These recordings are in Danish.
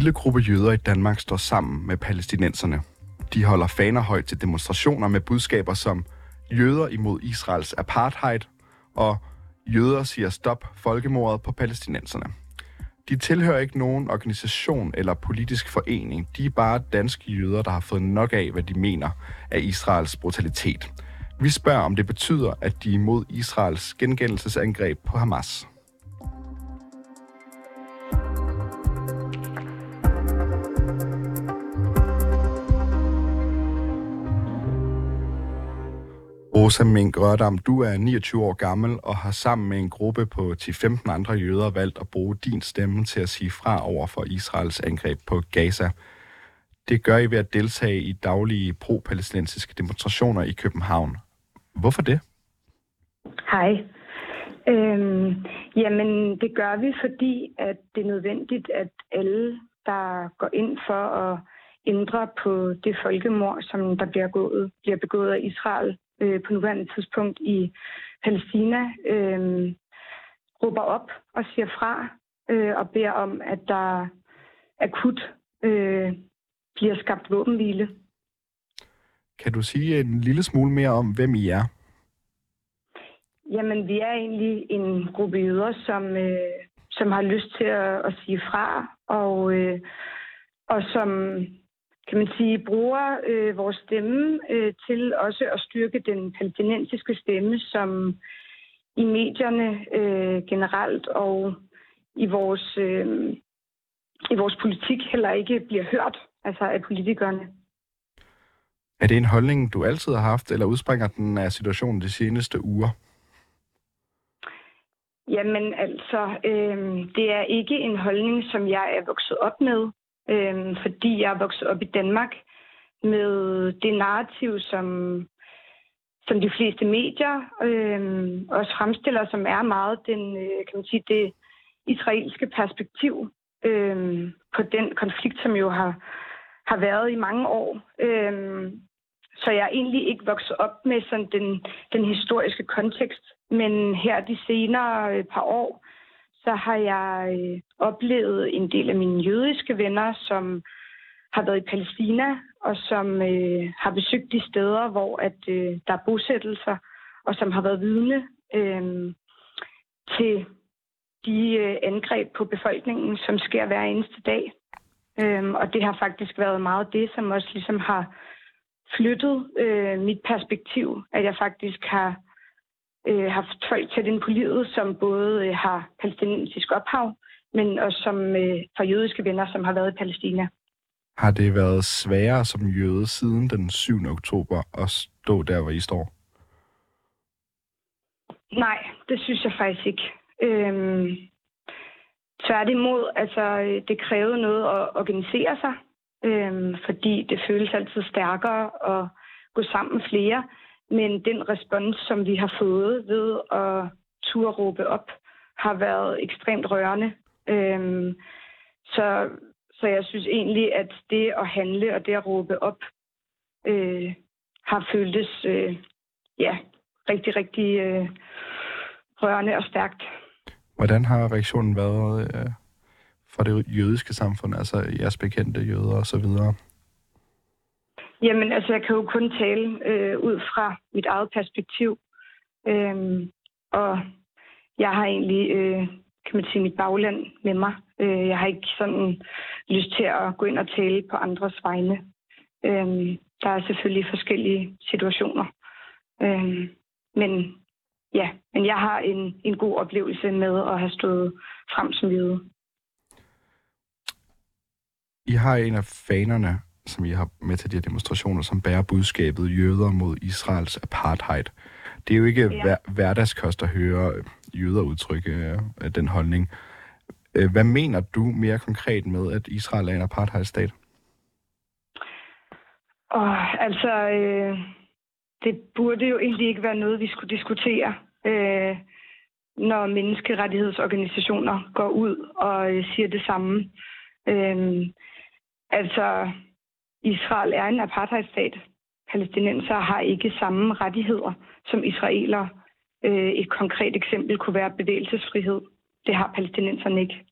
En lille gruppe jøder i Danmark står sammen med palæstinenserne. De holder faner højt til demonstrationer med budskaber som jøder imod Israels apartheid og jøder siger stop folkemordet på palæstinenserne. De tilhører ikke nogen organisation eller politisk forening. De er bare danske jøder, der har fået nok af, hvad de mener af Israels brutalitet. Vi spørger, om det betyder, at de er imod Israels gengældelsesangreb på Hamas. Rosa Mink Rørdam, du er 29 år gammel og har sammen med en gruppe på 10-15 andre jøder valgt at bruge din stemme til at sige fra over for Israels angreb på Gaza. Det gør I ved at deltage i daglige pro-palæstinensiske demonstrationer i København. Hvorfor det? Hej. Øhm, jamen, det gør vi, fordi at det er nødvendigt, at alle, der går ind for at ændre på det folkemord, som der bliver, gået, bliver begået af Israel øh, på nuværende tidspunkt i Palæstina, øh, råber op og siger fra øh, og beder om, at der akut øh, bliver skabt våbenhvile. Kan du sige en lille smule mere om, hvem I er? Jamen, vi er egentlig en gruppe jøder, som, øh, som har lyst til at, at sige fra, og, øh, og som kan man sige, bruger øh, vores stemme øh, til også at styrke den palæstinensiske stemme, som i medierne øh, generelt og i vores, øh, i vores politik heller ikke bliver hørt, altså af politikerne. Er det en holdning, du altid har haft, eller udspringer den af situationen de seneste uger? Jamen altså, øh, det er ikke en holdning, som jeg er vokset op med øh, fordi jeg er vokset op i Danmark med det narrativ, som, som de fleste medier øh, også fremstiller, som er meget den, øh, kan man sige, det israelske perspektiv øh, på den konflikt, som jo har, har været i mange år. Øh, så jeg er egentlig ikke vokset op med sådan den, den historiske kontekst, men her de senere øh, par år, så har jeg øh, oplevet en del af mine jødiske venner, som har været i Palæstina, og som øh, har besøgt de steder, hvor at øh, der er bosættelser, og som har været vidne øh, til de øh, angreb på befolkningen, som sker hver eneste dag. Øh, og det har faktisk været meget det, som også ligesom har flyttet øh, mit perspektiv, at jeg faktisk har øh, haft folk tæt ind på livet, som både øh, har palæstinensisk ophav, men også som øh, for jødiske venner, som har været i Palæstina. Har det været sværere som jøde siden den 7. oktober at stå der, hvor I står? Nej, det synes jeg faktisk ikke. Øhm, tværtimod, altså det krævede noget at organisere sig, øhm, fordi det føles altid stærkere at gå sammen flere. Men den respons, som vi har fået ved at turde råbe op, har været ekstremt rørende. Øhm, så, så jeg synes egentlig, at det at handle og det at råbe op øh, har føltes øh, ja, rigtig, rigtig øh, rørende og stærkt. Hvordan har reaktionen været øh, fra det jødiske samfund, altså jeres bekendte jøder osv.? Jamen, altså, jeg kan jo kun tale øh, ud fra mit eget perspektiv. Øhm, og jeg har egentlig, øh, kan man sige, mit bagland med mig. Øh, jeg har ikke sådan lyst til at gå ind og tale på andres vegne. Øhm, der er selvfølgelig forskellige situationer. Øhm, men ja, men jeg har en, en god oplevelse med at have stået frem som jøde. I har en af fanerne som I har med til de her demonstrationer, som bærer budskabet jøder mod Israels apartheid. Det er jo ikke ja. hverdagskost at høre jøder udtrykke øh, den holdning. Øh, hvad mener du mere konkret med, at Israel er en apartheidstat? Oh, altså, øh, det burde jo egentlig ikke være noget, vi skulle diskutere, øh, når menneskerettighedsorganisationer går ud og øh, siger det samme. Øh, altså, Israel er en apartheidstat. Palæstinenser har ikke samme rettigheder som israeler. Øh, et konkret eksempel kunne være bevægelsesfrihed. Det har palæstinenserne ikke.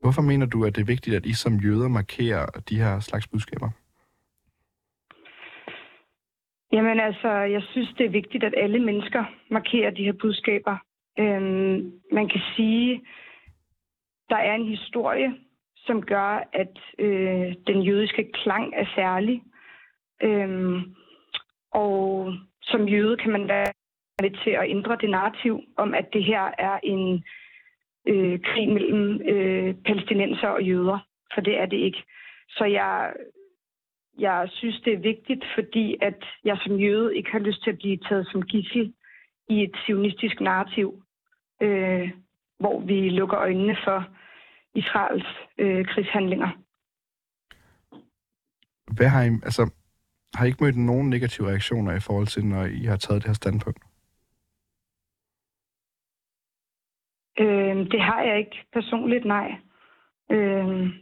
Hvorfor mener du, at det er vigtigt, at I som jøder markerer de her slags budskaber? Jamen altså, jeg synes, det er vigtigt, at alle mennesker markerer de her budskaber. Øhm, man kan sige, der er en historie, som gør, at øh, den jødiske klang er særlig. Øhm, og som jøde kan man være med til at ændre det narrativ om, at det her er en øh, krig mellem øh, palæstinenser og jøder. For det er det ikke. Så jeg, jeg synes, det er vigtigt, fordi at jeg som jøde ikke har lyst til at blive taget som gissel i et sionistisk narrativ, øh, hvor vi lukker øjnene for Israels øh, krigshandlinger. Hvad har I, altså, har I ikke mødt nogen negative reaktioner i forhold til, når I har taget det her standpunkt? Øh, det har jeg ikke personligt, nej. Øh,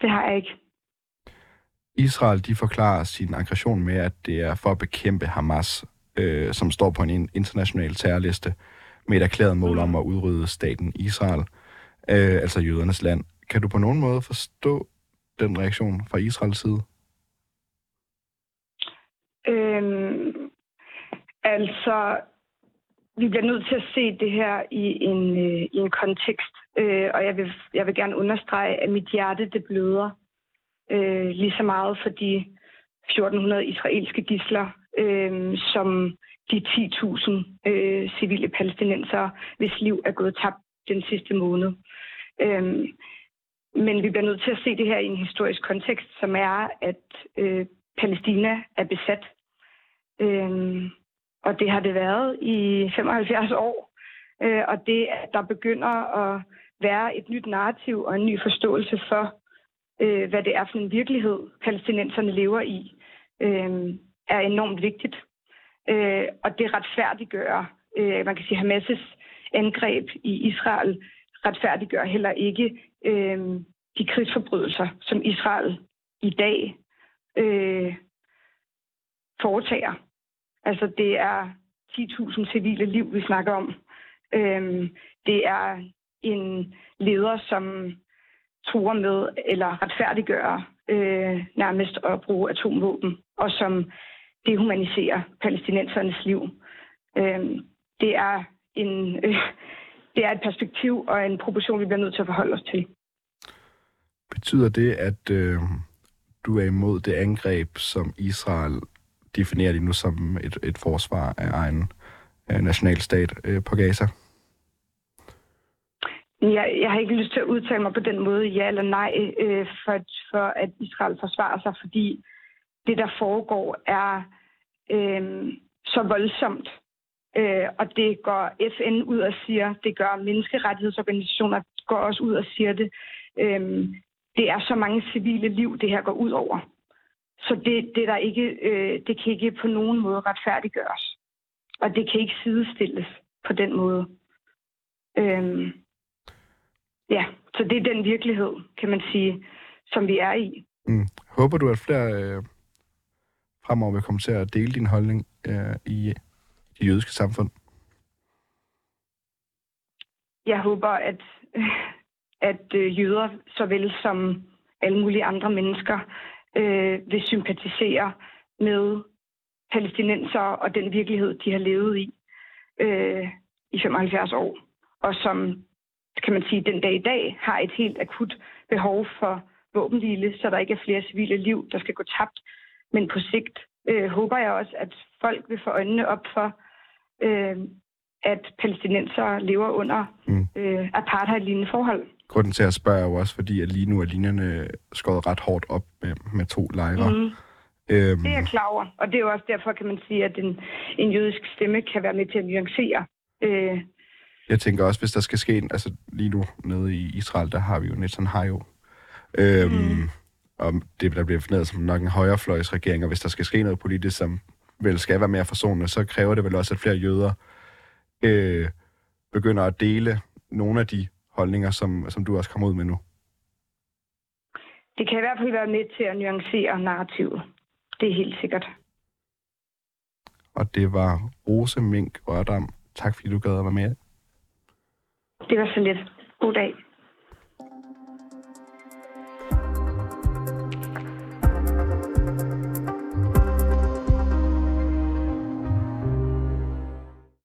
det har jeg ikke. Israel de forklarer sin aggression med, at det er for at bekæmpe Hamas, øh, som står på en international terrorliste med et erklæret mål om at udrydde staten Israel, øh, altså jødernes land. Kan du på nogen måde forstå den reaktion fra Israels side? Øhm, altså, vi bliver nødt til at se det her i en, øh, i en kontekst, øh, og jeg vil, jeg vil gerne understrege, at mit hjerte det bløder øh, lige så meget for de 1400 israelske gisler, øh, som de 10.000 øh, civile palæstinensere, hvis liv er gået tabt den sidste måned. Øhm, men vi bliver nødt til at se det her i en historisk kontekst, som er, at øh, Palæstina er besat. Øhm, og det har det været i 75 år. Øh, og det, at der begynder at være et nyt narrativ og en ny forståelse for, øh, hvad det er for en virkelighed, palæstinenserne lever i, øh, er enormt vigtigt. Øh, og det retfærdiggør, øh, man kan sige, Hamas' angreb i Israel retfærdiggør heller ikke øh, de krigsforbrydelser, som Israel i dag øh, foretager. Altså, det er 10.000 civile liv, vi snakker om. Øh, det er en leder, som tror med eller retfærdiggør øh, nærmest at bruge atomvåben, og som dehumaniserer palæstinensernes liv. Øh, det er en øh, det er et perspektiv og en proportion, vi bliver nødt til at forholde os til. Betyder det, at øh, du er imod det angreb, som Israel definerer det nu som et, et forsvar af egen øh, nationalstat øh, på Gaza? Jeg, jeg har ikke lyst til at udtale mig på den måde, ja eller nej, øh, for, for at Israel forsvarer sig, fordi det, der foregår, er øh, så voldsomt. Øh, og det går FN ud og siger, det gør menneskerettighedsorganisationer, går også ud og siger det. Øh, det er så mange civile liv, det her går ud over. Så det, det, der ikke, øh, det kan ikke på nogen måde retfærdiggøres. Og det kan ikke sidestilles på den måde. Øh, Ja, så det er den virkelighed, kan man sige, som vi er i. Mm. Håber du, at flere øh, fremover vil komme til at dele din holdning øh, i det jødiske samfund? Jeg håber, at, at øh, jøder, såvel som alle mulige andre mennesker, øh, vil sympatisere med palæstinenser og den virkelighed, de har levet i øh, i 75 år, og som kan man sige, den dag i dag har et helt akut behov for våbenhvile, så der ikke er flere civile liv, der skal gå tabt. Men på sigt øh, håber jeg også, at folk vil få øjnene op for, øh, at palæstinenser lever under mm. øh, apartheid-lignende forhold. Grunden til at spørge er jo også, fordi at lige nu er linjerne skåret ret hårdt op med, med to lejre. Mm. Øhm. Det er jeg klar over, og det er jo også derfor, kan man sige, at en, en jødisk stemme kan være med til at nuancere øh, jeg tænker også, hvis der skal ske, altså lige nu nede i Israel, der har vi jo Netanyahu. Øhm, mm. Og det, der bliver defineret som nok en højrefløjsregering, og hvis der skal ske noget politisk, som vel skal være mere forsonende, så kræver det vel også, at flere jøder øh, begynder at dele nogle af de holdninger, som, som du også kommer ud med nu. Det kan i hvert fald være med til at nuancere narrativet. Det er helt sikkert. Og det var Rose Mink Rørdam. Tak fordi du gad at være med. Det var så lidt. God dag.